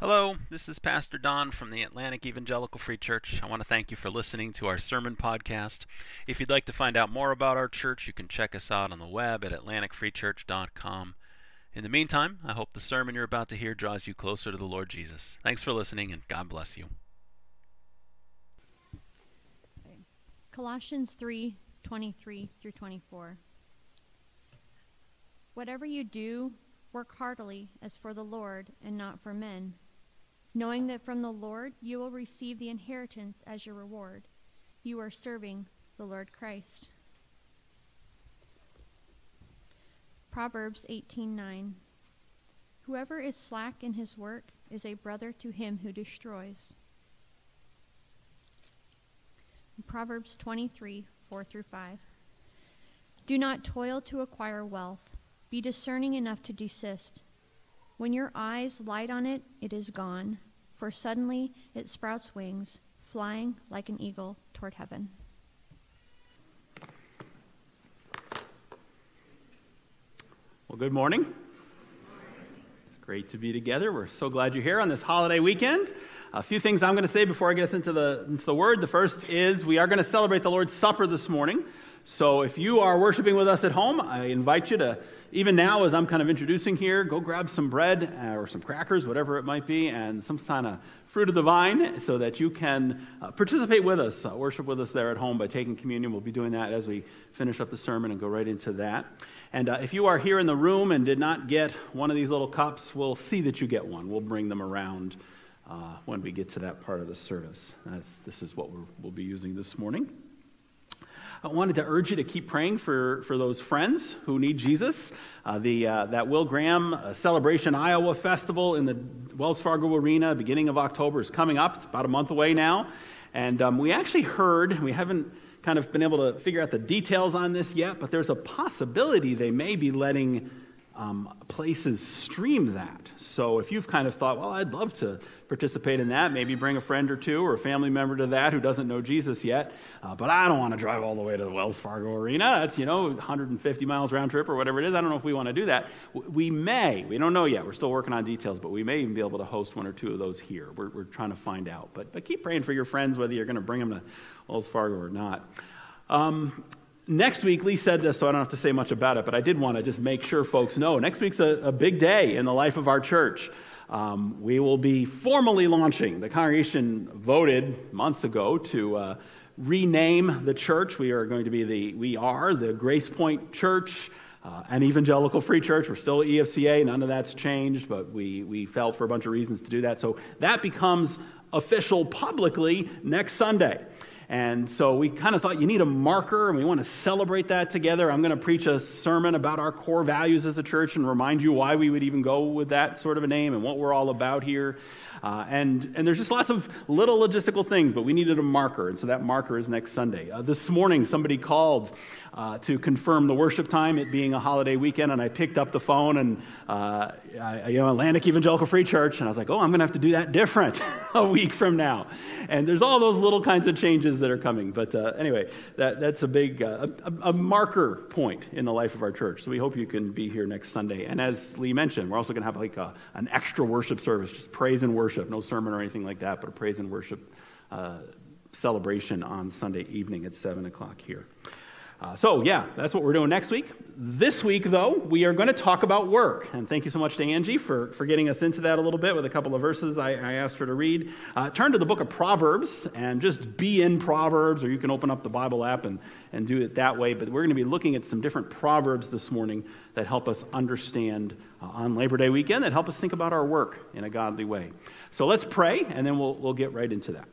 Hello, this is Pastor Don from the Atlantic Evangelical Free Church. I want to thank you for listening to our sermon podcast. If you'd like to find out more about our church, you can check us out on the web at atlanticfreechurch.com. In the meantime, I hope the sermon you're about to hear draws you closer to the Lord Jesus. Thanks for listening, and God bless you. Colossians 3 23 through 24. Whatever you do, work heartily as for the Lord and not for men knowing that from the Lord you will receive the inheritance as your reward. You are serving the Lord Christ. Proverbs 18:9 Whoever is slack in his work is a brother to him who destroys. Proverbs 23 4 through 5. Do not toil to acquire wealth. Be discerning enough to desist. When your eyes light on it, it is gone, for suddenly it sprouts wings, flying like an eagle toward heaven. Well, good morning. It's great to be together. We're so glad you're here on this holiday weekend. A few things I'm going to say before I get us into the, into the word. The first is we are going to celebrate the Lord's Supper this morning. So if you are worshiping with us at home, I invite you to even now, as I'm kind of introducing here, go grab some bread uh, or some crackers, whatever it might be, and some kind of fruit of the vine so that you can uh, participate with us, uh, worship with us there at home by taking communion. We'll be doing that as we finish up the sermon and go right into that. And uh, if you are here in the room and did not get one of these little cups, we'll see that you get one. We'll bring them around when we get to that part of the service. That's, this is what we'll be using this morning. I wanted to urge you to keep praying for, for those friends who need Jesus. Uh, the, uh, that Will Graham uh, Celebration Iowa Festival in the Wells Fargo Arena, beginning of October, is coming up. It's about a month away now. And um, we actually heard, we haven't kind of been able to figure out the details on this yet, but there's a possibility they may be letting um, places stream that. So if you've kind of thought, well, I'd love to participate in that. Maybe bring a friend or two or a family member to that who doesn't know Jesus yet. Uh, but I don't want to drive all the way to the Wells Fargo Arena. That's, you know, 150 miles round trip or whatever it is. I don't know if we want to do that. We may, we don't know yet. We're still working on details, but we may even be able to host one or two of those here. We're, we're trying to find out. But, but keep praying for your friends, whether you're going to bring them to Wells Fargo or not. Um, next week, Lee said this, so I don't have to say much about it, but I did want to just make sure folks know. Next week's a, a big day in the life of our church. Um, we will be formally launching. The congregation voted months ago to uh, rename the church. We are going to be the, we are the Grace Point Church. Uh, an evangelical free church. We're still EFCA. None of that's changed, but we, we felt for a bunch of reasons to do that. So that becomes official publicly next Sunday. And so we kind of thought you need a marker and we want to celebrate that together. I'm going to preach a sermon about our core values as a church and remind you why we would even go with that sort of a name and what we're all about here. Uh, and, and there's just lots of little logistical things, but we needed a marker. And so that marker is next Sunday. Uh, this morning, somebody called uh, to confirm the worship time, it being a holiday weekend, and I picked up the phone and, uh, I, you know, Atlantic Evangelical Free Church, and I was like, oh, I'm going to have to do that different a week from now. And there's all those little kinds of changes that are coming. But uh, anyway, that, that's a big, uh, a, a marker point in the life of our church. So we hope you can be here next Sunday. And as Lee mentioned, we're also going to have like a, an extra worship service, just praise and worship, no sermon or anything like that, but a praise and worship uh, celebration on Sunday evening at 7 o'clock here. Uh, so, yeah, that's what we're doing next week. This week, though, we are going to talk about work. And thank you so much to Angie for, for getting us into that a little bit with a couple of verses I, I asked her to read. Uh, turn to the book of Proverbs and just be in Proverbs, or you can open up the Bible app and, and do it that way. But we're going to be looking at some different Proverbs this morning that help us understand uh, on Labor Day weekend, that help us think about our work in a godly way. So let's pray, and then we'll, we'll get right into that.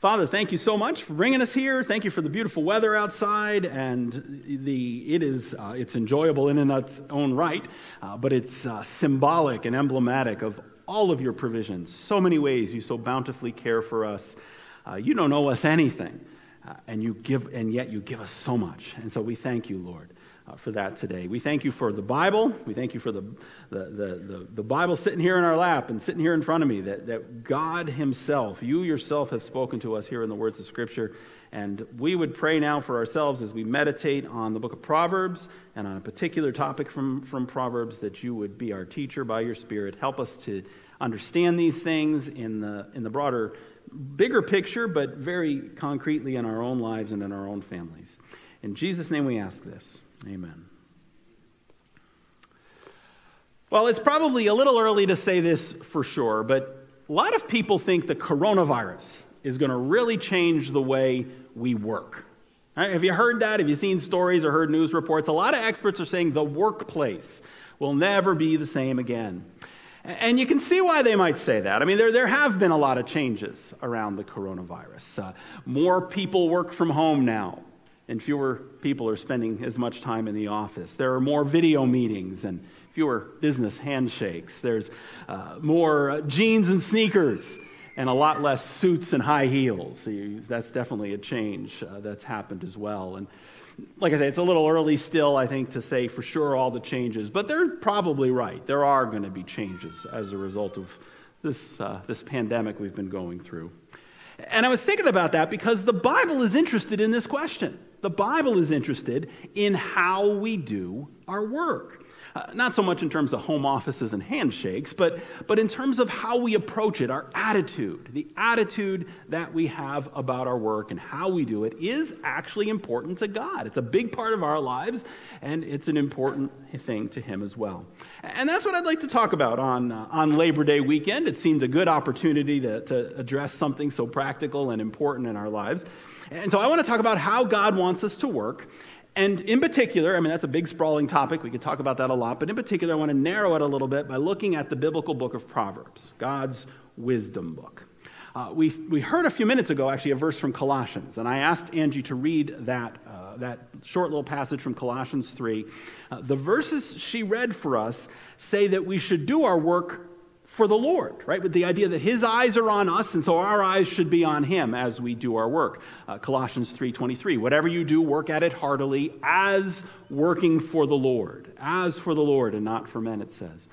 Father, thank you so much for bringing us here. Thank you for the beautiful weather outside, and the it is uh, it's enjoyable in and its own right, uh, but it's uh, symbolic and emblematic of all of your provisions. So many ways you so bountifully care for us. Uh, you don't owe us anything, uh, and you give, and yet you give us so much. And so we thank you, Lord. Uh, for that today. We thank you for the Bible. We thank you for the, the, the, the, the Bible sitting here in our lap and sitting here in front of me, that, that God Himself, you yourself, have spoken to us here in the words of Scripture. And we would pray now for ourselves as we meditate on the book of Proverbs and on a particular topic from, from Proverbs that you would be our teacher by your Spirit. Help us to understand these things in the, in the broader, bigger picture, but very concretely in our own lives and in our own families. In Jesus' name we ask this. Amen. Well, it's probably a little early to say this for sure, but a lot of people think the coronavirus is going to really change the way we work. Right? Have you heard that? Have you seen stories or heard news reports? A lot of experts are saying the workplace will never be the same again. And you can see why they might say that. I mean, there, there have been a lot of changes around the coronavirus. Uh, more people work from home now, and fewer people are spending as much time in the office. There are more video meetings and fewer business handshakes. There's uh, more uh, jeans and sneakers and a lot less suits and high heels. So you, that's definitely a change uh, that's happened as well. And like I say, it's a little early still, I think, to say for sure all the changes, but they're probably right. There are going to be changes as a result of this, uh, this pandemic we've been going through. And I was thinking about that because the Bible is interested in this question. The Bible is interested in how we do our work. Uh, not so much in terms of home offices and handshakes, but, but in terms of how we approach it, our attitude. The attitude that we have about our work and how we do it is actually important to God. It's a big part of our lives, and it's an important thing to Him as well. And that's what I'd like to talk about on, uh, on Labor Day weekend. It seemed a good opportunity to, to address something so practical and important in our lives. And so I want to talk about how God wants us to work and in particular, I mean, that's a big sprawling topic. We could talk about that a lot. But in particular, I want to narrow it a little bit by looking at the biblical book of Proverbs, God's wisdom book. Uh, we, we heard a few minutes ago, actually, a verse from Colossians. And I asked Angie to read that, uh, that short little passage from Colossians 3. Uh, the verses she read for us say that we should do our work for the Lord, right? With the idea that his eyes are on us, and so our eyes should be on him as we do our work. Uh, Colossians 3.23, whatever you do, work at it heartily as working for the Lord. As for the Lord and not for men, it says.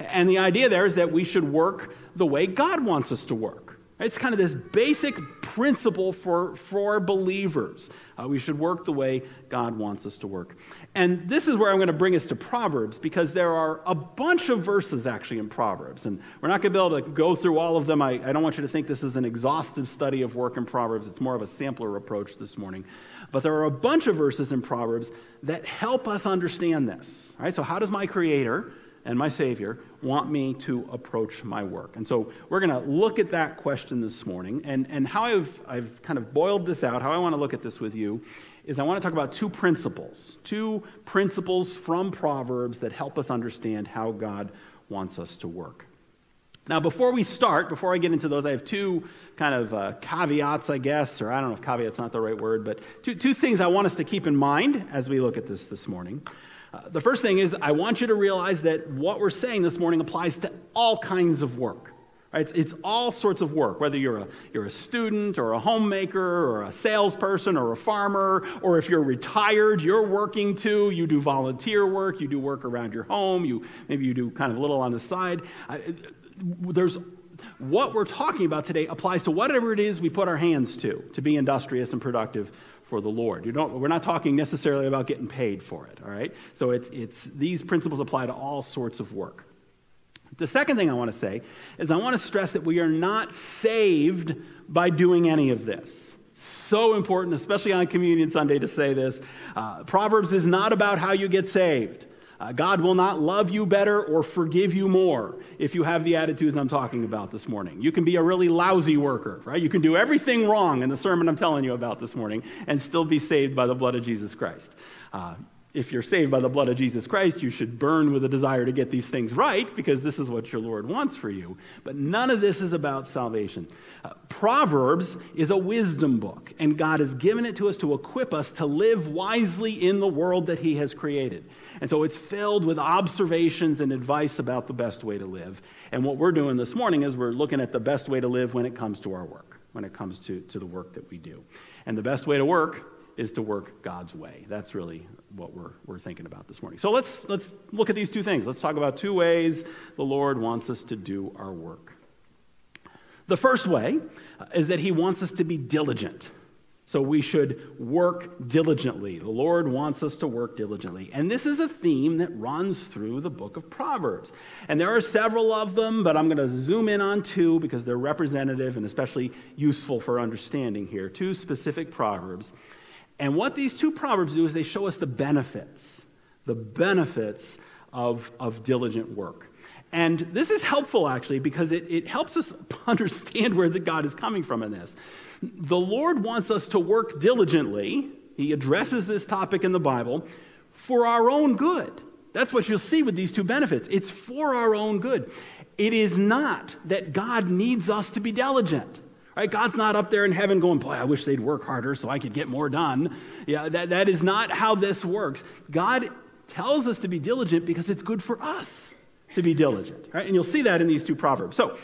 And the idea there is that we should work the way God wants us to work. It's kind of this basic principle for, for believers. Uh, we should work the way God wants us to work. And this is where I'm going to bring us to Proverbs because there are a bunch of verses actually in Proverbs. And we're not going to be able to go through all of them. I, I don't want you to think this is an exhaustive study of work in Proverbs, it's more of a sampler approach this morning. But there are a bunch of verses in Proverbs that help us understand this. All right, so how does my Creator and my Savior want me to approach my work? And so we're going to look at that question this morning. And, and how I've, I've kind of boiled this out, how I want to look at this with you, is I want to talk about two principles, two principles from Proverbs that help us understand how God wants us to work. Now, before we start, before I get into those, I have two kind of uh, caveats, I guess, or I don't know if caveat's not the right word, but two, two things I want us to keep in mind as we look at this this morning. The first thing is, I want you to realize that what we're saying this morning applies to all kinds of work. Right? It's, it's, all sorts of work, whether you're a, you're a student or a homemaker or a salesperson or a farmer, or if you're retired, you're working too. You do volunteer work, you do work around your home, you, maybe you do kind of a little on the side. Uh, there's what we're talking about today applies to whatever it is we put our hands to, to be industrious and productive for the Lord. You don't, we're not talking necessarily about getting paid for it, all right? So it's, it's, these principles apply to all sorts of work. The second thing I want to say is I want to stress that we are not saved by doing any of this. So important, especially on Communion Sunday, to say this. Uh, Proverbs is not about how you get saved. Uh, God will not love you better or forgive you more if you have the attitudes I'm talking about this morning. You can be a really lousy worker, right? You can do everything wrong in the sermon I'm telling you about this morning and still be saved by the blood of Jesus Christ. Uh, if you're saved by the blood of Jesus Christ, you should burn with a desire to get these things right because this is what your Lord wants for you. But none of this is about salvation. Uh, Proverbs is a wisdom book, and God has given it to us to equip us to live wisely in the world that He has created. And so it's filled with observations and advice about the best way to live. And what we're doing this morning is we're looking at the best way to live when it comes to our work, when it comes to, to the work that we do. And the best way to work is to work God's way. That's really what we're, we're thinking about this morning. So let's, let's look at these two things. Let's talk about two ways the Lord wants us to do our work. The first way is that He wants us to be diligent. So we should work diligently. The Lord wants us to work diligently. And this is a theme that runs through the book of Proverbs. And there are several of them, but I'm going to zoom in on two because they're representative and especially useful for understanding here. Two specific Proverbs. And what these two Proverbs do is they show us the benefits, the benefits of, of diligent work. And this is helpful actually because it, it helps us understand where the God is coming from in this. The Lord wants us to work diligently. He addresses this topic in the Bible for our own good. That's what you'll see with these two benefits. It's for our own good. It is not that God needs us to be diligent. Right? God's not up there in heaven going, boy, I wish they'd work harder so I could get more done. Yeah, that, that is not how this works. God tells us to be diligent because it's good for us to be diligent. Right? And you'll see that in these two proverbs. So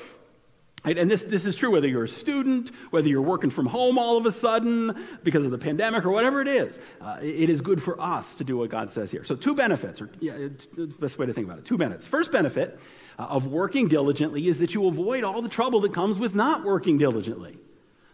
and this, this is true whether you're a student, whether you're working from home all of a sudden because of the pandemic or whatever it is. Uh, it is good for us to do what God says here. So, two benefits, or yeah, it's the best way to think about it. Two benefits. First benefit uh, of working diligently is that you avoid all the trouble that comes with not working diligently.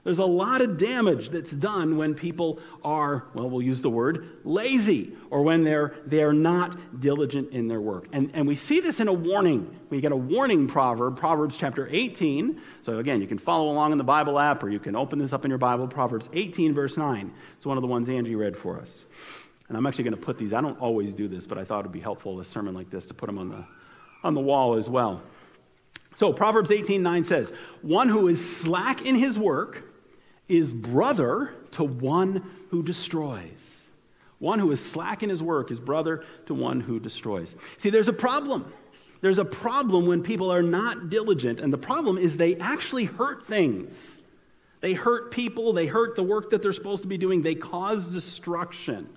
There's a lot of damage that's done when people are, well, we'll use the word lazy, or when they're, they're not diligent in their work. And, and we see this in a warning. We get a warning proverb, Proverbs chapter 18. So again, you can follow along in the Bible app, or you can open this up in your Bible, Proverbs 18, verse 9. It's one of the ones Angie read for us. And I'm actually going to put these, I don't always do this, but I thought it would be helpful, a sermon like this, to put them on the, on the wall as well. So Proverbs 18, 9 says, One who is slack in his work, is brother to one who destroys. One who is slack in his work is brother to one who destroys. See, there's a problem. There's a problem when people are not diligent, and the problem is they actually hurt things. They hurt people, they hurt the work that they're supposed to be doing, they cause destruction.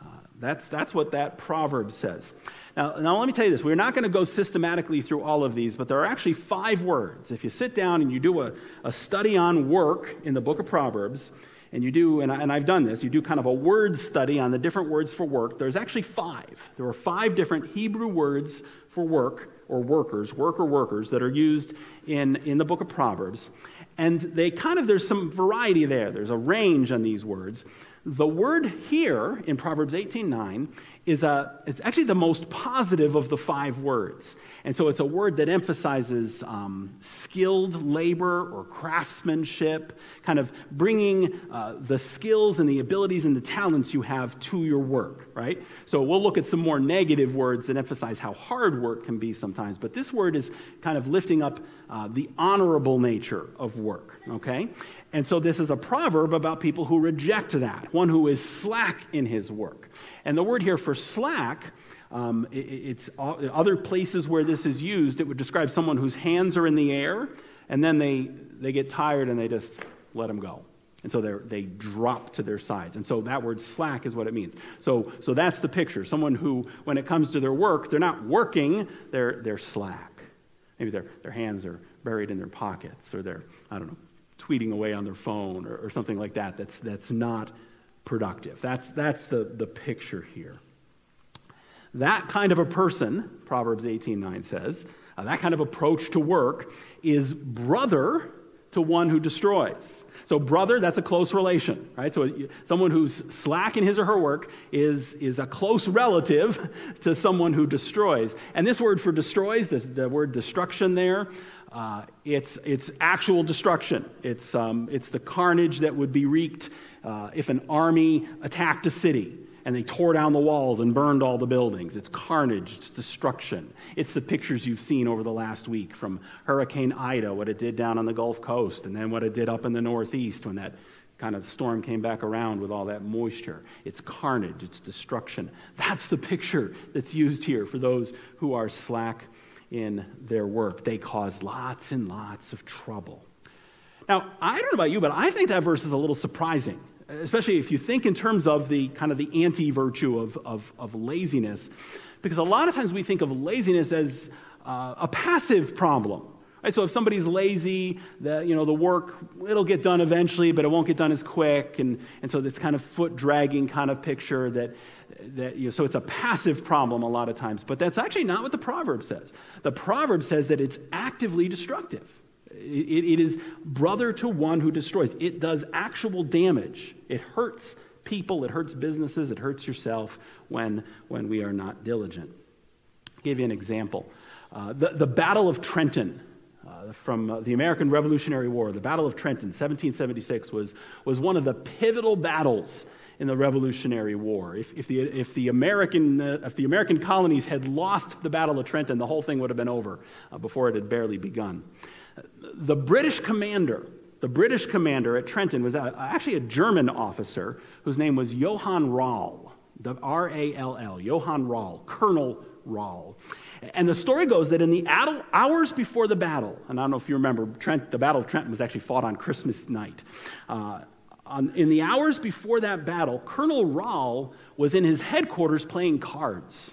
Uh, that's, that's what that proverb says. Now, now, let me tell you this. We're not going to go systematically through all of these, but there are actually five words. If you sit down and you do a, a study on work in the book of Proverbs, and you do, and, I, I've done this, you do kind of a word study on the different words for work, there's actually five. There are five different Hebrew words for work or workers, worker workers, that are used in, in the book of Proverbs. And they kind of, there's some variety there. There's a range on these words. The word here in Proverbs 18:9 is a, it's actually the most positive of the five words. And so it's a word that emphasizes um, skilled labor or craftsmanship, kind of bringing uh, the skills and the abilities and the talents you have to your work, right? So we'll look at some more negative words that emphasize how hard work can be sometimes. But this word is kind of lifting up uh, the honorable nature of work, okay? And so this is a proverb about people who reject that, one who is slack in his work. And the word here for slack, um, it, it's other places where this is used, it would describe someone whose hands are in the air and then they, they get tired and they just let them go. And so they drop to their sides. And so that word slack is what it means. So, so that's the picture. Someone who, when it comes to their work, they're not working, they're, they're slack. Maybe their, their hands are buried in their pockets or they're, I don't know, tweeting away on their phone or, or something like that. That's, that's not productive. That's, that's the, the picture here. That kind of a person, Proverbs 18:9 says, uh, that kind of approach to work is brother to one who destroys. So, brother, that's a close relation, right? So, someone who's slack in his or her work is, is a close relative to someone who destroys. And this word for destroys, the, the word destruction there, uh, it's, it's actual destruction. It's, um, it's the carnage that would be wreaked uh, if an army attacked a city and they tore down the walls and burned all the buildings. It's carnage, it's destruction. It's the pictures you've seen over the last week from Hurricane Ida, what it did down on the Gulf Coast, and then what it did up in the Northeast when that kind of storm came back around with all that moisture. It's carnage, it's destruction. That's the picture that's used here for those who are slack in their work. They cause lots and lots of trouble. Now, I don't know about you, but I think that verse is a little surprising especially if you think in terms of the kind of the anti virtue of, of, of, laziness, because a lot of times we think of laziness as uh, a passive problem. Right, so if somebody's lazy, the, you know, the work, it'll get done eventually, but it won't get done as quick. And, and so this kind of foot dragging kind of picture that, that you know, so it's a passive problem a lot of times. But that's actually not what the proverb says. The proverb says that it's actively destructive. It, it is brother to one who destroys. It does actual damage. It hurts people, it hurts businesses, it hurts yourself when, when we are not diligent. I'll give you an example. Uh, the, the Battle of Trenton uh, from uh, the American Revolutionary War, the Battle of Trenton, 1776, was, was one of the pivotal battles in the Revolutionary War. If, if, the, if, the, American, uh, if the American colonies had lost the Battle of Trenton, the whole thing would have been over uh, before it had barely begun. The British commander, the British commander at Trenton was actually a German officer whose name was Johann Rall, R A L L, Johann Rall, Colonel Rall. And the story goes that in the hours before the battle, and I don't know if you remember, Trent, the Battle of Trenton was actually fought on Christmas night. Uh, on, in the hours before that battle, Colonel Rall was in his headquarters playing cards.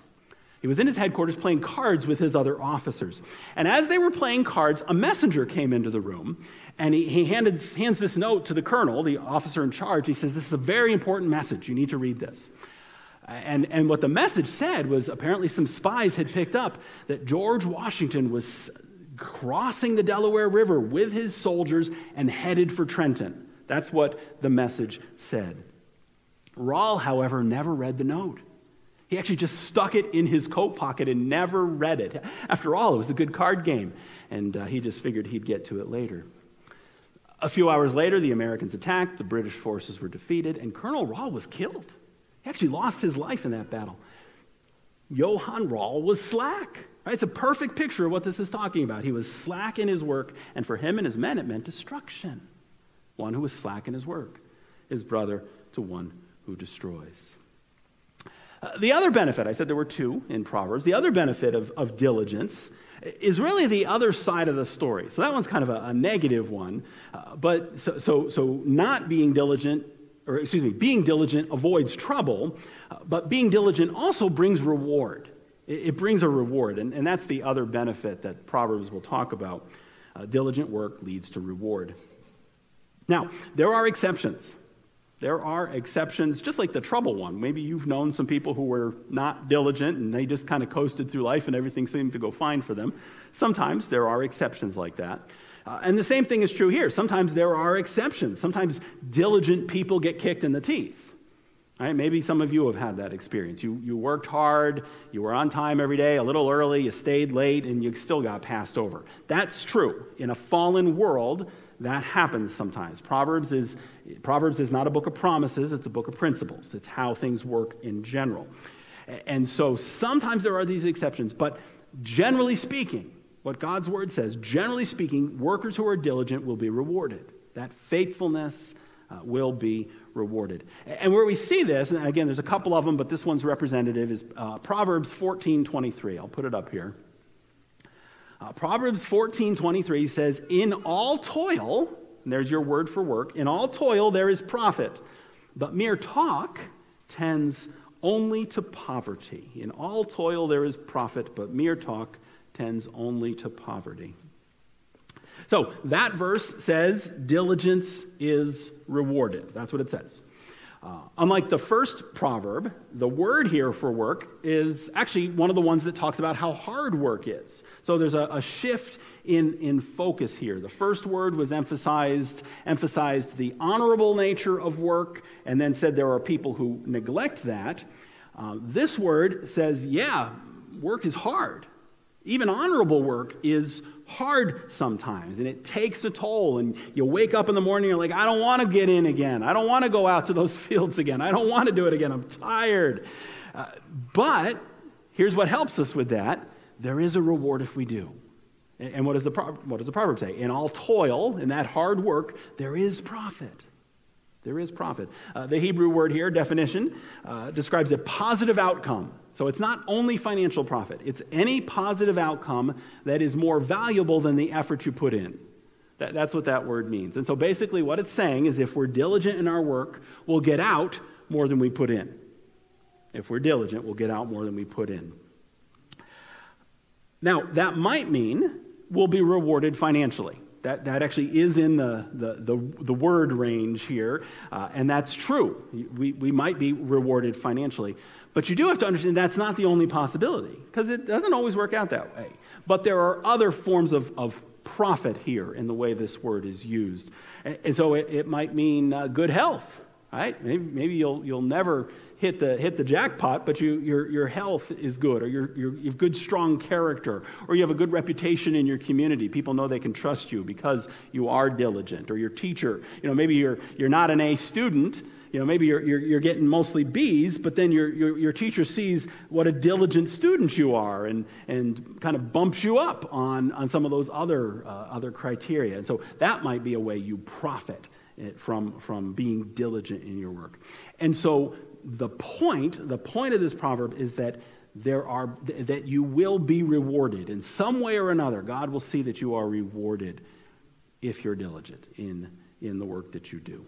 He was in his headquarters playing cards with his other officers. And as they were playing cards, a messenger came into the room and he, he handed, hands this note to the colonel, the officer in charge. He says, This is a very important message. You need to read this. And, and what the message said was apparently some spies had picked up that George Washington was crossing the Delaware River with his soldiers and headed for Trenton. That's what the message said. Rall, however, never read the note. He actually just stuck it in his coat pocket and never read it. After all, it was a good card game, and uh, he just figured he'd get to it later. A few hours later, the Americans attacked, the British forces were defeated, and Colonel Rall was killed. He actually lost his life in that battle. Johann Rall was slack. Right? It's a perfect picture of what this is talking about. He was slack in his work, and for him and his men, it meant destruction. One who was slack in his work is brother to one who destroys. Uh, the other benefit, I said there were two in Proverbs, the other benefit of, of diligence is really the other side of the story. So that one's kind of a, a negative one. Uh, but so, so, so not being diligent or excuse me, being diligent avoids trouble, uh, but being diligent also brings reward. It, it brings a reward, and, and, that's the other benefit that Proverbs will talk about. Uh, diligent work leads to reward. Now, there are exceptions. There are exceptions, just like the trouble one. Maybe you've known some people who were not diligent and they just kind of coasted through life and everything seemed to go fine for them. Sometimes there are exceptions like that. Uh, and the same thing is true here. Sometimes there are exceptions. Sometimes diligent people get kicked in the teeth. Right? Maybe some of you have had that experience. You, you worked hard, you were on time every day, a little early, you stayed late, and you still got passed over. That's true. In a fallen world, that happens sometimes. Proverbs is, Proverbs is not a book of promises, it's a book of principles. It's how things work in general. And so sometimes there are these exceptions, but generally speaking, what God's word says, generally speaking, workers who are diligent will be rewarded. That faithfulness uh, will be rewarded. And where we see this, and again, there's a couple of them, but this one's representative, is uh, Proverbs 14 23. I'll put it up here. Uh, Proverbs 14 23 says, In all toil, there's your word for work, in all toil there is profit, but mere talk tends only to poverty. In all toil there is profit, but mere talk tends only to poverty. So that verse says diligence is rewarded. That's what it says. Uh, unlike the first proverb, the word here for work is actually one of the ones that talks about how hard work is. So there's a, a shift in, in focus here. The first word was emphasized, emphasized the honorable nature of work, and then said there are people who neglect that. Uh, this word says, yeah, work is hard. Even honorable work is hard sometimes and it takes a toll. And you wake up in the morning, you're like, I don't want to get in again. I don't want to go out to those fields again. I don't want to do it again. I'm tired. Uh, but here's what helps us with that there is a reward if we do. And what does, the, what does the proverb say? In all toil, in that hard work, there is profit. There is profit. Uh, the Hebrew word here, definition, uh, describes a positive outcome so it's not only financial profit, it's any positive outcome that is more valuable than the effort you put in. That, that's what that word means. And so basically, what it's saying is if we're diligent in our work, we'll get out more than we put in. If we're diligent, we'll get out more than we put in. Now, that might mean we'll be rewarded financially. That, that actually is in the, the, the, the word range here, uh, and that's true. We, we might be rewarded financially. But you do have to understand that's not the only possibility, because it doesn't always work out that way. But there are other forms of, of profit here in the way this word is used. And, and so it, it, might mean uh, good health, right? Maybe, maybe you'll, you'll never hit the, hit the jackpot, but you, your, your health is good, or you're, you're, you have good, strong character, or you have a good reputation in your community. People know they can trust you because you are diligent, or your teacher, you know, maybe you're, you're not an A student, you know, maybe you're, you're, you're getting mostly B's, but then your, your, your teacher sees what a diligent student you are and, and kind of bumps you up on, on some of those other, uh, other criteria. And so that might be a way you profit eh, from, from being diligent in your work. And so the point, the point of this proverb is that there are that you will be rewarded in some way or another. God will see that you are rewarded if you're diligent in, in the work that you do.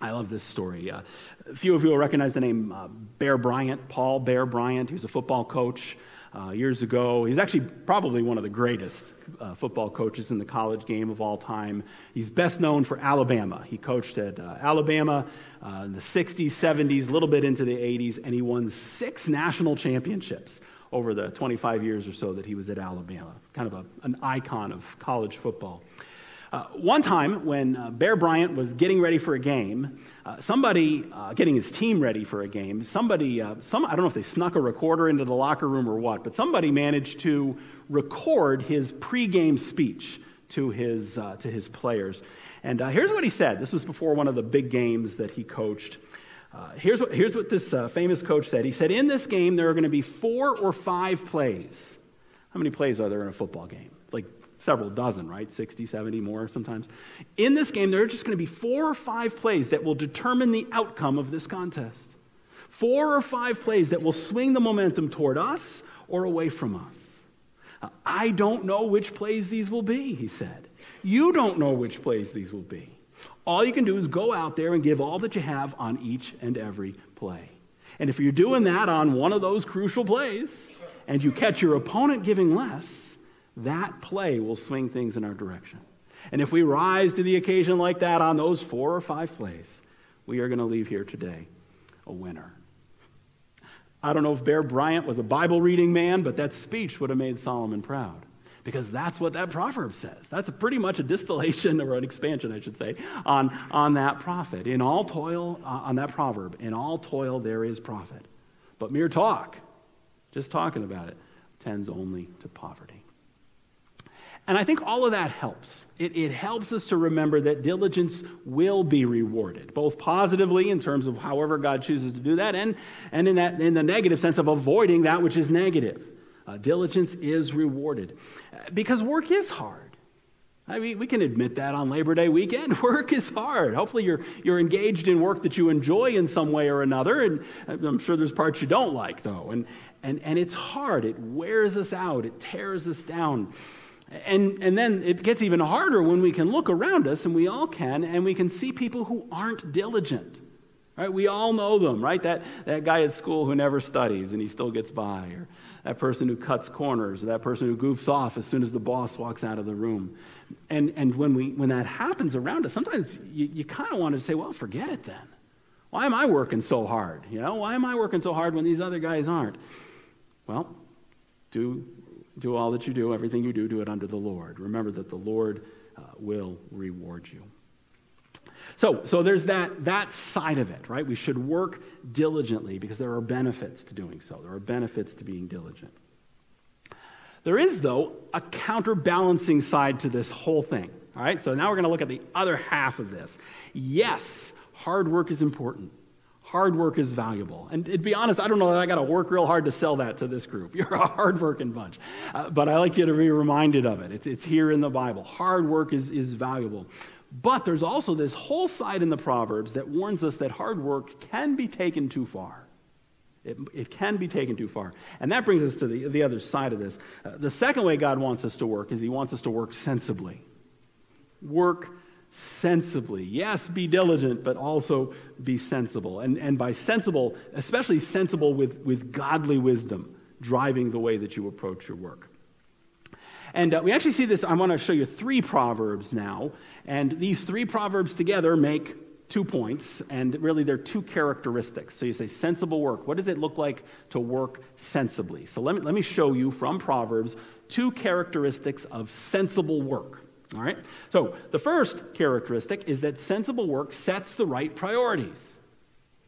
I love this story. Uh, a few of you will recognize the name uh, Bear Bryant, Paul Bear Bryant. He was a football coach uh, years ago. He's actually probably one of the greatest uh, football coaches in the college game of all time. He's best known for Alabama. He coached at uh, Alabama uh, in the 60s, 70s, a little bit into the 80s, and he won six national championships over the 25 years or so that he was at Alabama. Kind of a, an icon of college football. Uh, one time, when uh, Bear Bryant was getting ready for a game, uh, somebody, uh, getting his team ready for a game, somebody, uh, some, I don't know if they snuck a recorder into the locker room or what, but somebody managed to record his pregame speech to his, uh, to his players. And here's what he said. This was before one of the big games that he coached. here's, what, here's what this famous coach said. He said, In this game, there are going to be four or five plays. How many plays are there in a football game? Several dozen, right? 60, 70 more sometimes. In this game, there are just going to be four or five plays that will determine the outcome of this contest. Four or five plays that will swing the momentum toward us or away from us. I don't know which plays these will be, he said. You don't know which plays these will be. All you can do is go out there and give all that you have on each and every play. And if you're doing that on one of those crucial plays and you catch your opponent giving less, that play will swing things in our direction. And if we rise to the occasion like that on those four or five plays, we are going to leave here today a winner. I don't know if Bear Bryant was a Bible reading man, but that speech would have made Solomon proud because that's what that proverb says. That's pretty much a distillation or an expansion, I should say, on, on that prophet. In all toil, uh, on that proverb, in all toil there is profit. But mere talk, just talking about it, tends only to poverty. And I think all of that helps. It, it, helps us to remember that diligence will be rewarded, both positively in terms of however God chooses to do that, and, and in, that, in the negative sense of avoiding that which is negative. Uh, diligence is rewarded because work is hard. I mean, we can admit that on Labor Day weekend. Work is hard. Hopefully, you're, you're engaged in work that you enjoy in some way or another. And I'm sure there's parts you don't like, though. And, and, and it's hard. It wears us out, it tears us down. And, and then it gets even harder when we can look around us, and we all can, and we can see people who aren't diligent. Right? We all know them, right? That, that guy at school who never studies and he still gets by, or that person who cuts corners, or that person who goofs off as soon as the boss walks out of the room. And, and when, we, when that happens around us, sometimes you, you kind of want to say, well, forget it then. Why am I working so hard? You know, why am I working so hard when these other guys aren't? Well, do do all that you do, everything you do, do it under the Lord. Remember that the Lord uh, will reward you. So, so there's that, that side of it, right? We should work diligently because there are benefits to doing so. There are benefits to being diligent. There is, though, a counterbalancing side to this whole thing. All right, so now we're going to look at the other half of this. Yes, hard work is important hard work is valuable. And to be honest, I don't know that I got to work real hard to sell that to this group. You're a hard-working bunch. Uh, but I like you to be reminded of it. It's, it's here in the Bible. Hard work is, is valuable. But there's also this whole side in the Proverbs that warns us that hard work can be taken too far. It, it can be taken too far. And that brings us to the, the other side of this. Uh, the second way God wants us to work is He wants us to work sensibly. Work sensibly. Yes, be diligent, but also be sensible. And, and by sensible, especially sensible with, with godly wisdom driving the way that you approach your work. And uh, we actually see this. I want to show you three proverbs now. And these three proverbs together make two points, and really they're two characteristics. So you say sensible work. What does it look like to work sensibly? So let me, let me show you from Proverbs two characteristics of sensible work. All right? So the first characteristic is that sensible work sets the right priorities.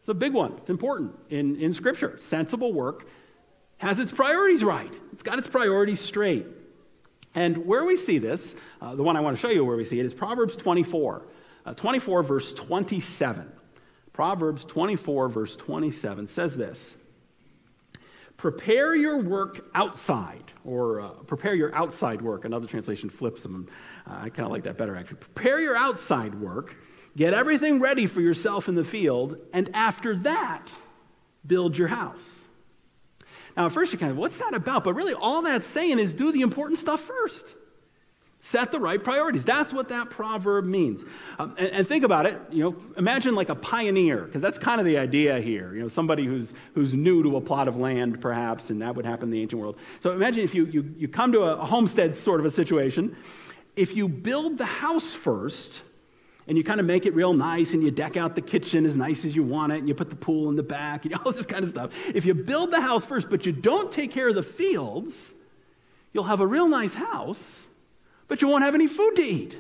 It's a big one, it's important in, in Scripture. Sensible work has its priorities right, it's got its priorities straight. And where we see this, uh, the one I want to show you where we see it is Proverbs 24. Uh, 24, verse 27. Proverbs 24, verse 27 says this Prepare your work outside, or uh, prepare your outside work. Another translation flips them. Uh, I kind of like that better, actually. Prepare your outside work, get everything ready for yourself in the field, and after that, build your house. Now, at first, you're kind of, what's that about? But really, all that's saying is do the important stuff first. Set the right priorities. That's what that proverb means. Um, and, and, think about it. You know, imagine like a pioneer, because that's kind of the idea here. You know, somebody who's who's new to a plot of land, perhaps, and that would happen in the ancient world. So imagine if you you, you come to a, a homestead sort of a situation. If you build the house first, and you kind of make it real nice, and you deck out the kitchen as nice as you want it, and you put the pool in the back, and all this kind of stuff. If you build the house first, but you don't take care of the fields, you'll have a real nice house but you won't have any food to eat.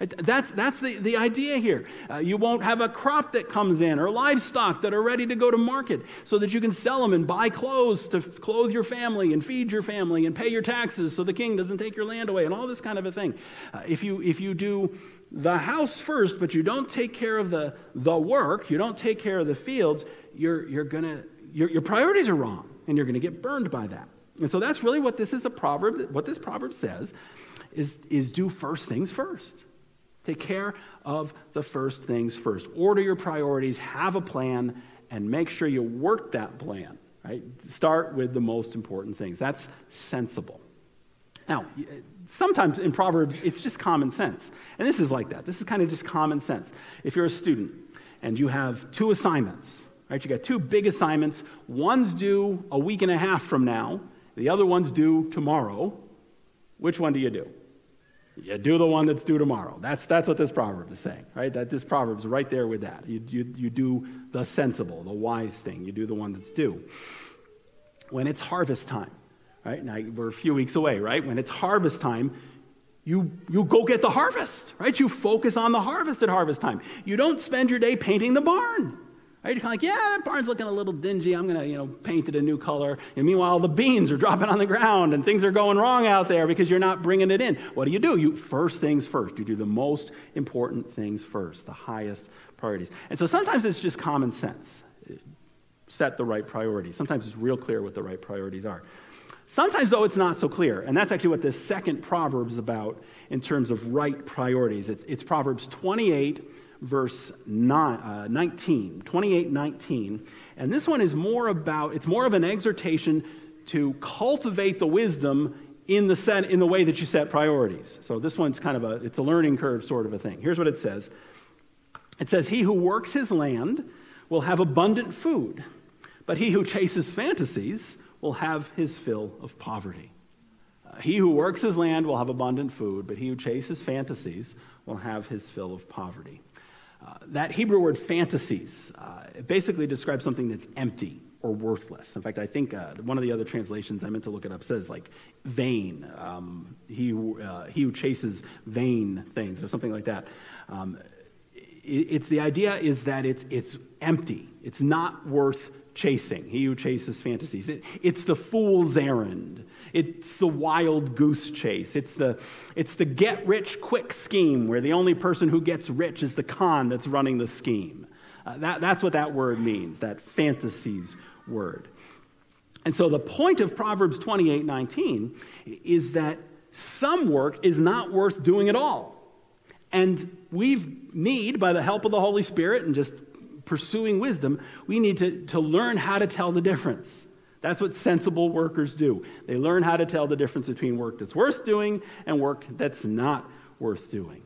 That's, that's the, the idea here. Uh, you won't have a crop that comes in or livestock that are ready to go to market so that you can sell them and buy clothes to clothe your family and feed your family and pay your taxes so the king doesn't take your land away and all this kind of a thing. Uh, if, you, if you do the house first, but you don't take care of the, the work, you don't take care of the fields, you're, you're gonna, your, your priorities are wrong and you're going to get burned by that. And so that's really what this is a proverb, what this proverb says is, is do first things first. Take care of the first things first. Order your priorities, have a plan, and make sure you work that plan. Right? Start with the most important things. That's sensible. Now, sometimes in Proverbs, it's just common sense. And this is like that. This is kind of just common sense. If you're a student and you have two assignments, right? You got two big assignments. One's due a week and a half from now, the other one's due tomorrow. Which one do you do? You do the one that's due tomorrow. That's, that's what this proverb is saying, right? That this proverb is right there with that. You, you, you do the sensible, the wise thing. You do the one that's due. When it's harvest time, right? Now we're a few weeks away, right? When it's harvest time, you, you go get the harvest, right? You focus on the harvest at harvest time. You don't spend your day painting the barn. Right? You're kind of like, yeah, that barn's looking a little dingy. I'm going to, you know, paint it a new color. And meanwhile, the beans are dropping on the ground and things are going wrong out there because you're not bringing it in. What do you do? You first things first. You do the most important things first, the highest priorities. And so sometimes it's just common sense. Set the right priorities. Sometimes it's real clear what the right priorities are. Sometimes, though, it's not so clear. And that's actually what this second proverb is about in terms of right priorities. It's, it's Proverbs 28 verse nine, uh, 19, 28 19. And this one is more about, it's more of an exhortation to cultivate the wisdom in the, set, in the way that you set priorities. So this one's kind of a, it's a learning curve sort of a thing. Here's what it says. It says, he who works his land will have abundant food, but he who chases fantasies will have his fill of poverty. Uh, he who works his land will have abundant food, but he who chases fantasies will have his fill of poverty. Uh, that Hebrew word fantasies uh, basically describes something that's empty or worthless. In fact, I think uh, one of the other translations I meant to look it up says like vain. Um, he, uh, he who chases vain things or something like that. Um, it, it's the idea is that it's, it's empty. It's not worth chasing. He who chases fantasies. It, it's the fool's errand. It's the wild goose chase. It's the, it's the get rich quick scheme where the only person who gets rich is the con that's running the scheme. Uh, that, that's what that word means, that fantasies word. And so the point of Proverbs 28 19 is that some work is not worth doing at all. And we need, by the help of the Holy Spirit and just pursuing wisdom, we need to, to learn how to tell the difference. That's what sensible workers do. They learn how to tell the difference between work that's worth doing and work that's not worth doing.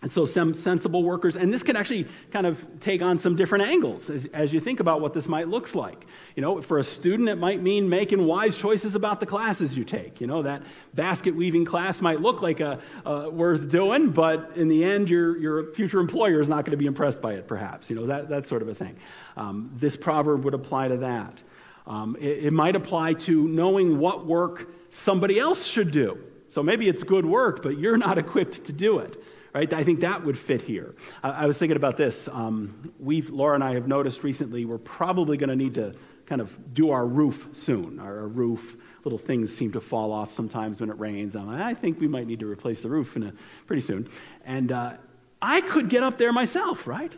And so, some sensible workers, and this can actually kind of take on some different angles as, as, you think about what this might looks like. You know, for a student, it might mean making wise choices about the classes you take. You know, that basket weaving class might look like a, a worth doing, but in the end, your, your future employer is not going to be impressed by it, perhaps. You know, that, that sort of a thing. Um, this proverb would apply to that. Um, it, it might apply to knowing what work somebody else should do. So maybe it's good work, but you're not equipped to do it right? I think that would fit here. I, I was thinking about this. Um, we've, Laura and I have noticed recently we're probably going to need to kind of do our roof soon. Our, roof, little things seem to fall off sometimes when it rains. I'm like, I think we might need to replace the roof in a, pretty soon. And uh, I could get up there myself, right?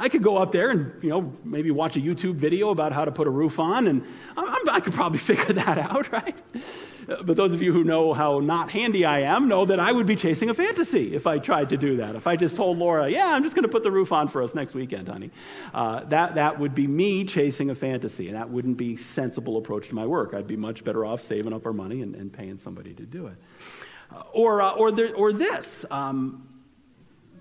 I could go up there and, you know, maybe watch a YouTube video about how to put a roof on, and I'm, i could probably figure that out, right? But those of you who know how not handy I am know that I would be chasing a fantasy if I tried to do that. If I just told Laura, yeah, I'm just going to put the roof on for us next weekend, honey. Uh, that, that would be me chasing a fantasy, and that wouldn't be sensible approach to my work. I'd be much better off saving up our money and, and paying somebody to do it. Uh, or, uh, or, there, or this. Um,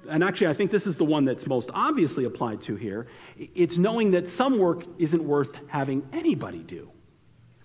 and actually, I think this is the one that's most obviously applied to here. It's knowing that some work isn't worth having anybody do.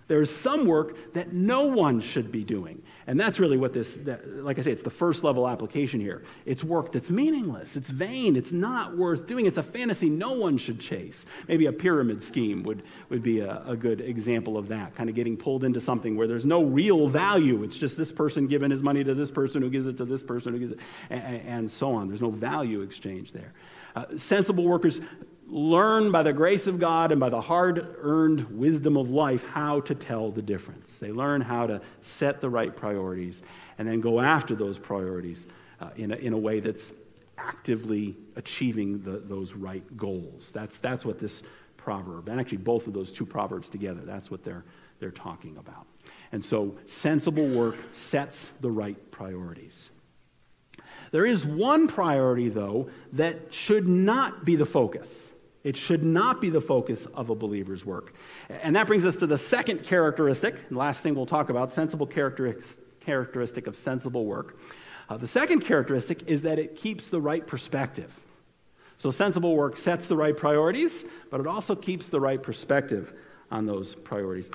There's some work that no one should be doing. And that's really what this, that, like I say, it's the first level application here. It's work that's meaningless, it's vain, it's not worth doing, it's a fantasy no one should chase. Maybe a pyramid scheme would, would be a, a good example of that, kind of getting pulled into something where there's no real value. It's just this person giving his money to this person who gives it to this person who gives it, and, and so on. There's no value exchange there. Uh, sensible workers learn by the grace of God and by the hard earned wisdom of life how to tell the difference. They learn how to set the right priorities and then go after those priorities uh, in, a, in a way that's actively achieving the, those right goals. That's, that's what this proverb, and actually both of those two proverbs together, that's what they're, they're talking about. And so sensible work sets the right priorities. There is one priority, though, that should not be the focus. It should not be the focus of a believer's work. And that brings us to the second characteristic, the last thing we'll talk about sensible characteristic of sensible work. Uh, the second characteristic is that it keeps the right perspective. So, sensible work sets the right priorities, but it also keeps the right perspective on those priorities.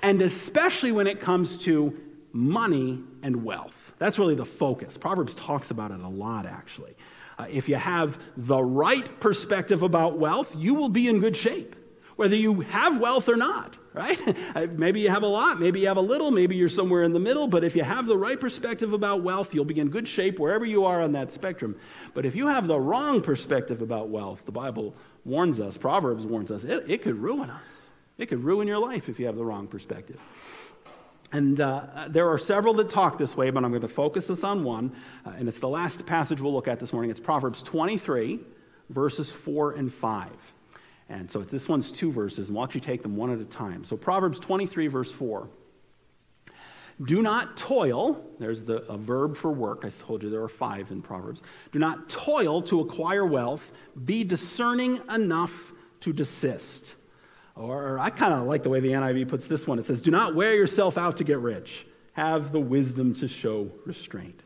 And especially when it comes to money and wealth. That's really the focus. Proverbs talks about it a lot, actually. Uh, if you have the right perspective about wealth, you will be in good shape, whether you have wealth or not, right? Uh, maybe you have a lot, maybe you have a little, maybe you're somewhere in the middle, but if you have the right perspective about wealth, you'll be in good shape wherever you are on that spectrum. But if you have the wrong perspective about wealth, the Bible warns us, Proverbs warns us, it, it could ruin us. It could ruin your life if you have the wrong perspective. And uh, there are several that talk this way, but I'm going to focus us on one. Uh, and it's the last passage we'll look at this morning. It's Proverbs 23, verses 4 and 5. And so this one's two verses, and we'll actually take them one at a time. So Proverbs 23, verse 4. Do not toil, there's the, a verb for work. I told you there are five in Proverbs. Do not toil to acquire wealth. Be discerning enough to desist. Or I kind of like the way the NIV puts this one. It says, Do not wear yourself out to get rich. Have the wisdom to show restraint.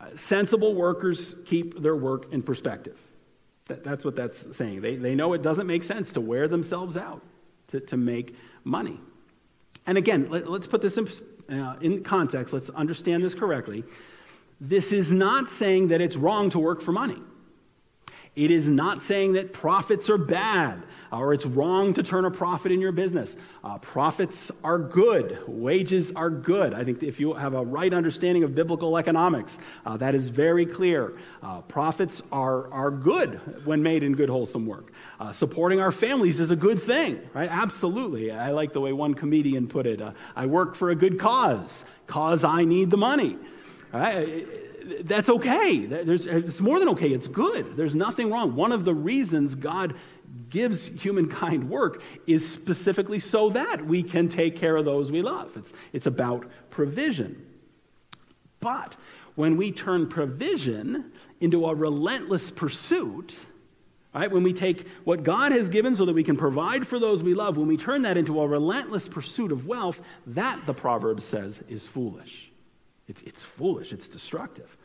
Uh, sensible workers keep their work in perspective. That, that's what that's saying. They, they know it doesn't make sense to wear themselves out to, to make money. And again, let, us put this in, uh, in context. Let's understand this correctly. This is not saying that it's wrong to work for money. It is not saying that profits are bad or it's wrong to turn a profit in your business. Uh, profits are good, wages are good. I think if you have a right understanding of biblical economics, uh, that is very clear. Uh, profits are, are good when made in good, wholesome work. Uh, supporting our families is a good thing, right? Absolutely. I like the way one comedian put it uh, I work for a good cause, cause I need the money. Right? That's okay. There's, it's more than okay. It's good. There's nothing wrong. One of the reasons God gives humankind work is specifically so that we can take care of those we love. It's, it's about provision. But when we turn provision into a relentless pursuit, right, when we take what God has given so that we can provide for those we love, when we turn that into a relentless pursuit of wealth, that, the proverb says, is foolish. It's, it's foolish, it's destructive.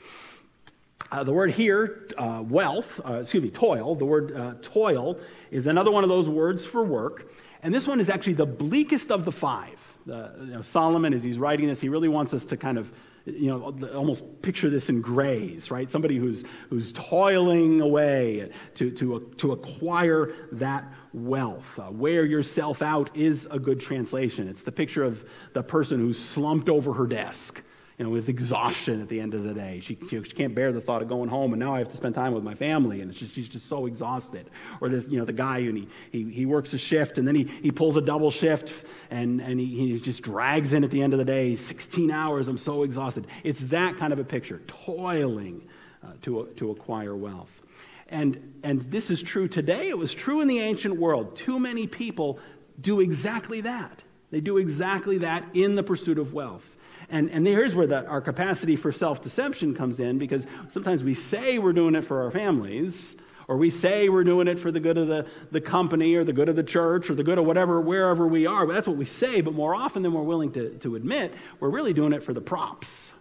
Uh, the word here, uh, wealth, uh, excuse me, toil, the word uh, toil is another one of those words for work. And this one is actually the bleakest of the five. you know, Solomon, as he's writing this, he really wants us to kind of you know, almost picture this in grays, right? Somebody who's, who's toiling away to, to, to acquire that wealth. Uh, wear yourself out is a good translation. It's the picture of the person who's slumped over her desk you know, with exhaustion at the end of the day. She, she, can't bear the thought of going home, and now I have to spend time with my family, and just, she's just so exhausted. Or this, you know, the guy, and he, he, he works a shift, and then he, he pulls a double shift, and, and he, he just drags in at the end of the day, 16 hours, I'm so exhausted. It's that kind of a picture, toiling uh, to, to acquire wealth. And, and this is true today. It was true in the ancient world. Too many people do exactly that. They do exactly that in the pursuit of wealth. And, and here's where the, our capacity for self deception comes in because sometimes we say we're doing it for our families, or we say we're doing it for the good of the, the company or the good of the church or the good of whatever, wherever we are. That's what we say, but more often than we're willing to, to admit, we're really doing it for the props.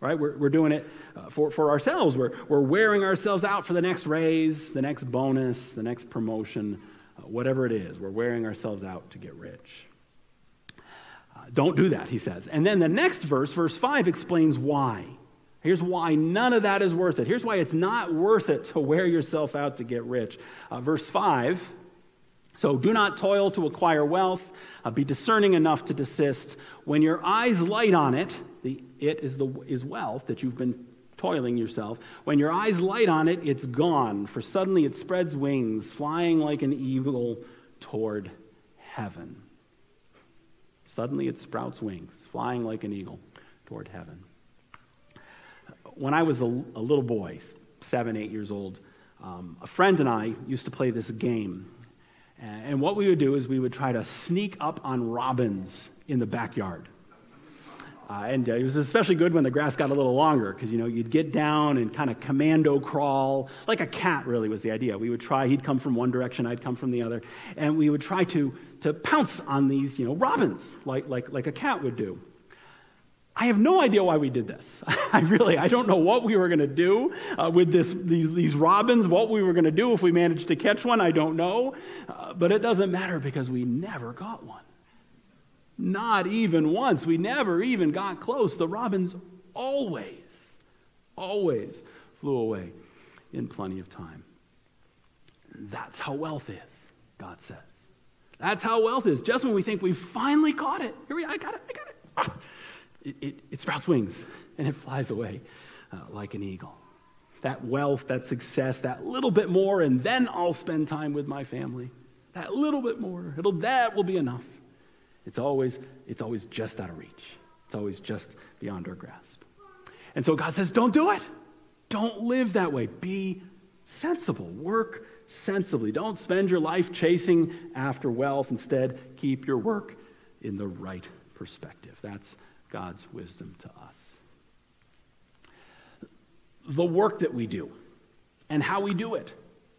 Right? We're, we're doing it uh, for, for ourselves. We're, we're wearing ourselves out for the next raise, the next bonus, the next promotion, uh, whatever it is. We're wearing ourselves out to get rich. Don't do that, he says. And then the next verse, verse 5, explains why. Here's why none of that is worth it. Here's why it's not worth it to wear yourself out to get rich. Uh, verse 5 So do not toil to acquire wealth, uh, be discerning enough to desist. When your eyes light on it, the it is, the, is wealth that you've been toiling yourself. When your eyes light on it, it's gone, for suddenly it spreads wings, flying like an eagle toward heaven. Suddenly it sprouts wings, flying like an eagle toward heaven. When I was a, a little boy, seven, eight years old, um, a friend and I used to play this game. And what we would do is we would try to sneak up on robins in the backyard. Uh, and uh, it was especially good when the grass got a little longer because you know you'd get down and kind of commando crawl like a cat. Really was the idea. We would try. He'd come from one direction, I'd come from the other, and we would try to to pounce on these you know robins like like like a cat would do. I have no idea why we did this. I really, I don't know what we were going to do uh, with this, these, these robins, what we were going to do if we managed to catch one, I don't know. Uh, but it doesn't matter because we never got one. Not even once. We never even got close. The robins always, always flew away in plenty of time. That's how wealth is, God says. That's how wealth is. Just when we think we've finally caught it, here we go. I got it, I got it. Ah, it, it, it, sprouts wings and it flies away uh, like an eagle. That wealth, that success, that little bit more, and then I'll spend time with my family. That little bit more, it'll, that will be enough. It's always, it's always just out of reach. It's always just beyond our grasp. And so God says, don't do it. Don't live that way. Be sensible. Work sensibly. Don't spend your life chasing after wealth. Instead, keep your work in the right perspective. That's God's wisdom to us. The work that we do and how we do it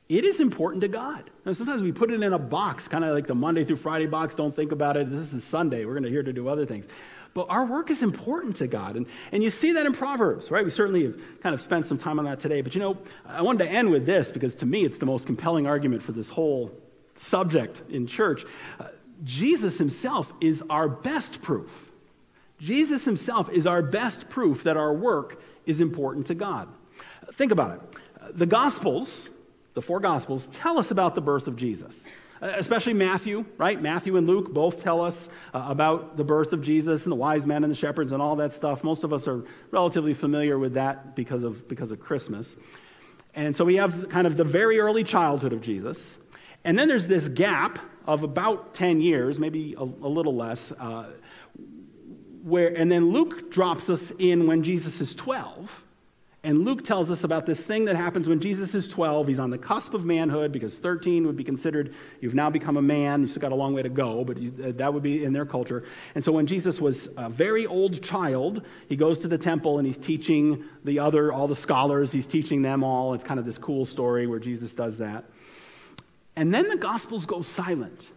it is important to God. Now, sometimes we put it in a box, kind of like the Monday through Friday box. Don't think about it. This is Sunday. We're going to here to do other things. But our work is important to God. And, and you see that in Proverbs, right? We certainly have kind of spent some time on that today. But you know, I wanted to end with this because to me it's the most compelling argument for this whole subject in church. Uh, Jesus himself is our best proof. Jesus himself is our best proof that our work is important to God. Think about it. The Gospels, the four Gospels, tell us about the birth of Jesus. Uh, especially Matthew, right? Matthew and Luke both tell us uh, about the birth of Jesus and the wise men and the shepherds and all that stuff. Most of us are relatively familiar with that because of, because of Christmas. And so we have kind of the very early childhood of Jesus. And then there's this gap of about 10 years, maybe a, a little less, uh, where, and then Luke drops us in when Jesus is 12. And Luke tells us about this thing that happens when Jesus is 12. He's on the cusp of manhood because 13 would be considered you've now become a man. You've still got a long way to go, but uh, that would be in their culture. And so when Jesus was a very old child, he goes to the temple and he's teaching the other, all the scholars, he's teaching them all. It's kind of this cool story where Jesus does that. And then the Gospels go silent.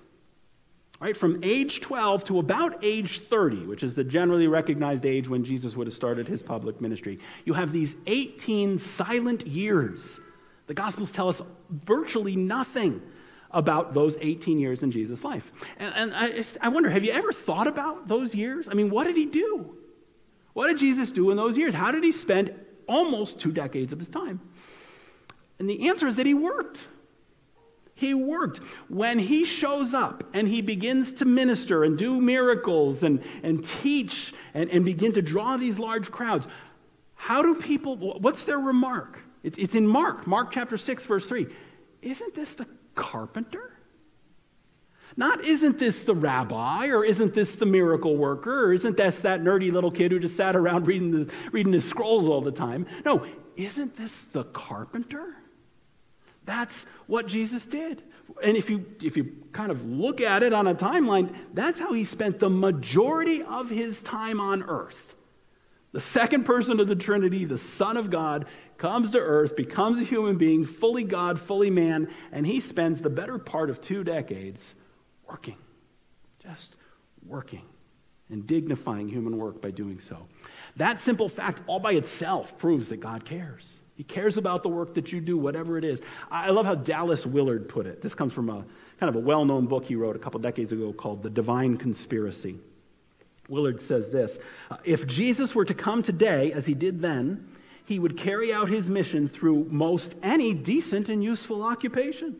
Right, from age 12 to about age 30, which is the generally recognized age when Jesus would have started his public ministry, you have these 18 silent years. The Gospels tell us virtually nothing about those 18 years in Jesus' life. And, and I, I wonder, have you ever thought about those years? I mean, what did he do? What did Jesus do in those years? How did he spend almost two decades of his time? And the answer is that he worked. He worked. When he shows up and he begins to minister and do miracles and, and teach and, and begin to draw these large crowds, how do people, what's their remark? It's, it's in Mark, Mark chapter 6, verse 3. Isn't this the carpenter? Not, isn't this the rabbi, or isn't this the miracle worker, or isn't this that nerdy little kid who just sat around reading, the, reading his scrolls all the time? No, isn't this the carpenter? That's what Jesus did. And if you, if you kind of look at it on a timeline, that's how he spent the majority of his time on earth. The second person of the Trinity, the Son of God, comes to earth, becomes a human being, fully God, fully man, and he spends the better part of two decades working. Just working and dignifying human work by doing so. That simple fact, all by itself, proves that God cares. He cares about the work that you do, whatever it is. I love how Dallas Willard put it. This comes from a kind of a well known book he wrote a couple decades ago called The Divine Conspiracy. Willard says this uh, If Jesus were to come today as he did then, he would carry out his mission through most any decent and useful occupation.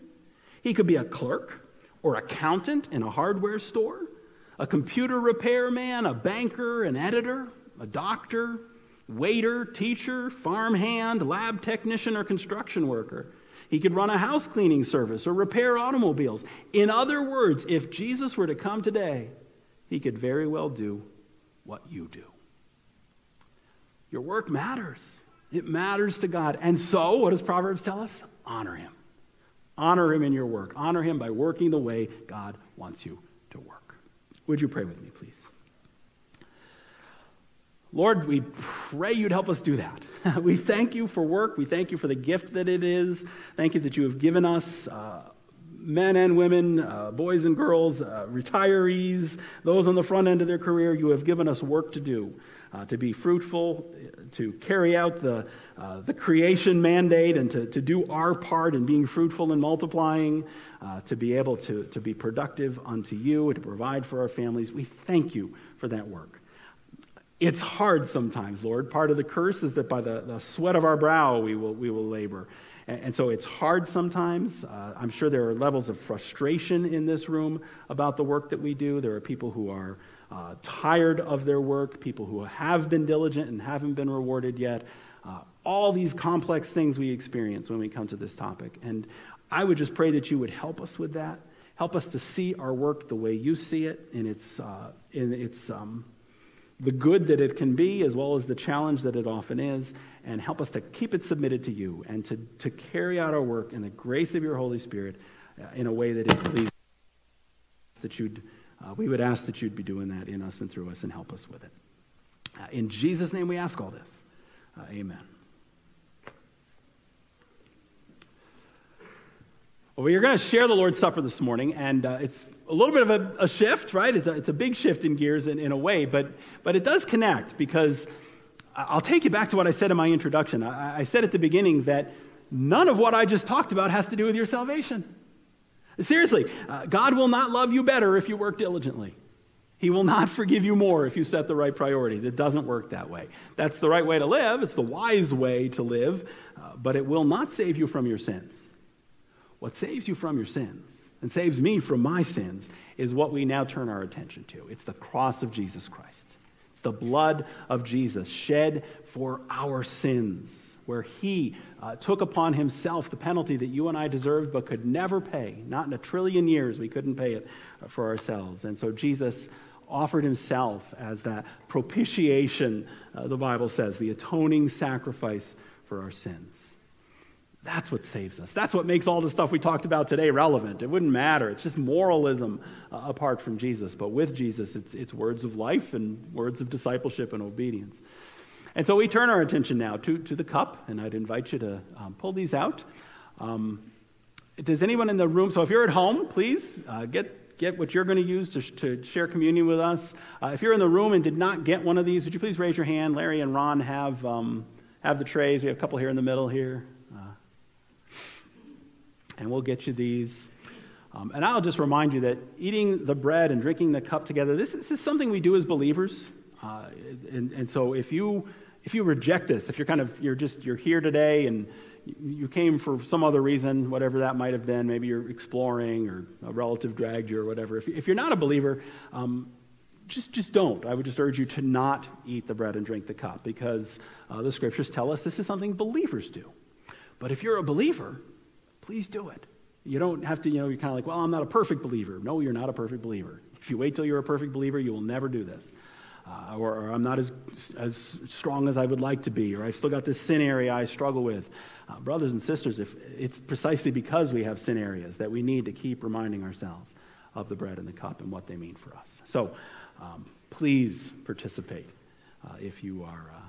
He could be a clerk or accountant in a hardware store, a computer repairman, a banker, an editor, a doctor, waiter, teacher, farmhand, lab technician, or construction worker. He could run a house cleaning service or repair automobiles. In other words, if Jesus were to come today, he could very well do what you do. Your work matters. It matters to God. And so, what does Proverbs tell us? Honor him. Honor him in your work. Honor him by working the way God wants you to work. Would you pray with me, please? Lord, we pray you'd help us do that. we thank you for work. We thank you for the gift that it is. Thank you that you have given us uh, men and women, uh, boys and girls, uh, retirees, those on the front end of their career. You have given us work to do, uh, to be fruitful, to carry out the, uh, the creation mandate, and to, to do our part in being fruitful and multiplying, uh, to be able to, to be productive unto you, and to provide for our families. We thank you for that work. It's hard sometimes, Lord. Part of the curse is that by the, the sweat of our brow we will, we will labor. And, and so it's hard sometimes. Uh, I'm sure there are levels of frustration in this room about the work that we do. There are people who are uh, tired of their work, people who have been diligent and haven't been rewarded yet. Uh, all these complex things we experience when we come to this topic. And I would just pray that you would help us with that. Help us to see our work the way you see it in its, uh, in its um, the good that it can be as well as the challenge that it often is, and help us to keep it submitted to you and to, to carry out our work in the grace of your Holy Spirit uh, in a way that is pleasing. That you'd, uh, we would ask that you'd be doing that in us and through us and help us with it. Uh, in Jesus' name we ask all this. Uh, amen. Well, we are going to share the Lord's Supper this morning, and uh, it's a little bit of a, a shift, right? It's a, it's a, big shift in gears in, in a way, but, but it does connect because I'll take you back to what I said in my introduction. I, I said at the beginning that none of what I just talked about has to do with your salvation. Seriously, uh, God will not love you better if you work diligently. He will not forgive you more if you set the right priorities. It doesn't work that way. That's the right way to live, it's the wise way to live, uh, but it will not save you from your sins. What saves you from your sins and saves me from my sins is what we now turn our attention to. It's the cross of Jesus Christ. It's the blood of Jesus shed for our sins, where he uh, took upon himself the penalty that you and I deserved but could never pay. Not in a trillion years, we couldn't pay it for ourselves. And so Jesus offered himself as that propitiation, uh, the Bible says, the atoning sacrifice for our sins. That's what saves us. That's what makes all the stuff we talked about today relevant. It wouldn't matter. It's just moralism uh, apart from Jesus. But with Jesus, it's, it's words of life and words of discipleship and obedience. And so we turn our attention now to, to the cup, and I'd invite you to um, pull these out. Um, does anyone in the room, so if you're at home, please uh, get get what you're going to use to, to share communion with us. Uh, if you're in the room and did not get one of these, would you please raise your hand? Larry and Ron have, um, have the trays. We have a couple here in the middle here. And we'll get you these. Um, and I'll just remind you that eating the bread and drinking the cup together, this, this is something we do as believers. Uh, and, and so if you, if you reject this, if you're kind of, you're just, you're here today and you came for some other reason, whatever that might have been. Maybe you're exploring or a relative dragged you or whatever. If, if you're not a believer, um, just, just don't. I would just urge you to not eat the bread and drink the cup because uh, the scriptures tell us this is something believers do. But if you're a believer, please do it. You don't have to, you know, you're kind of like, well, I'm not a perfect believer. No, you're not a perfect believer. If you wait till you're a perfect believer, you will never do this uh, or, or, I'm not as, as strong as I would like to be, or I've still got this sin area I struggle with. Uh, brothers and sisters, if, it's precisely because we have sin areas that we need to keep reminding ourselves of the bread and the cup and what they mean for us. So um, please participate uh, if, you are, uh,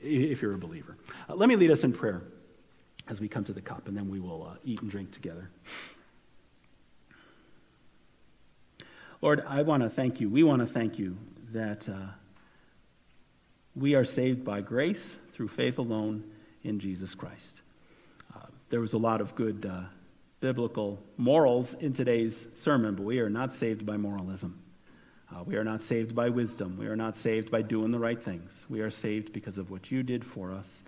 if you're a believer. Uh, let me lead us in prayer as we come to the cup, and then we will uh, eat and drink together. Lord, I want to thank you. We want to thank you that uh, we are saved by grace through faith alone in Jesus Christ. Uh, there was a lot of good uh, biblical morals in today's sermon, but we are not saved by moralism. Uh, we are not saved by wisdom. We are not saved by doing the right things. We are saved because of what you did for us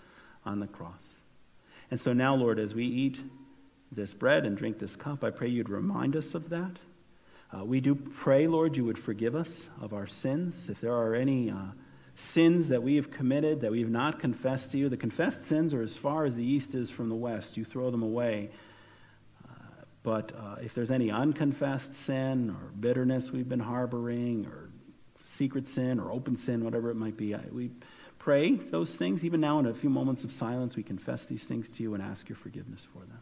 on the cross. And so now, Lord, as we eat this bread and drink this cup, I pray you'd remind us of that. Uh, we do pray, Lord, you would forgive us of our sins. If there are any uh, sins that we have committed that we have not confessed to you, the confessed sins are as far as the east is from the west. You throw them away. Uh, but uh, if there's any unconfessed sin or bitterness we've been harboring, or secret sin or open sin, whatever it might be, I, we pray those things. Even now, in a few moments of silence, we confess these things to you and ask your forgiveness for them.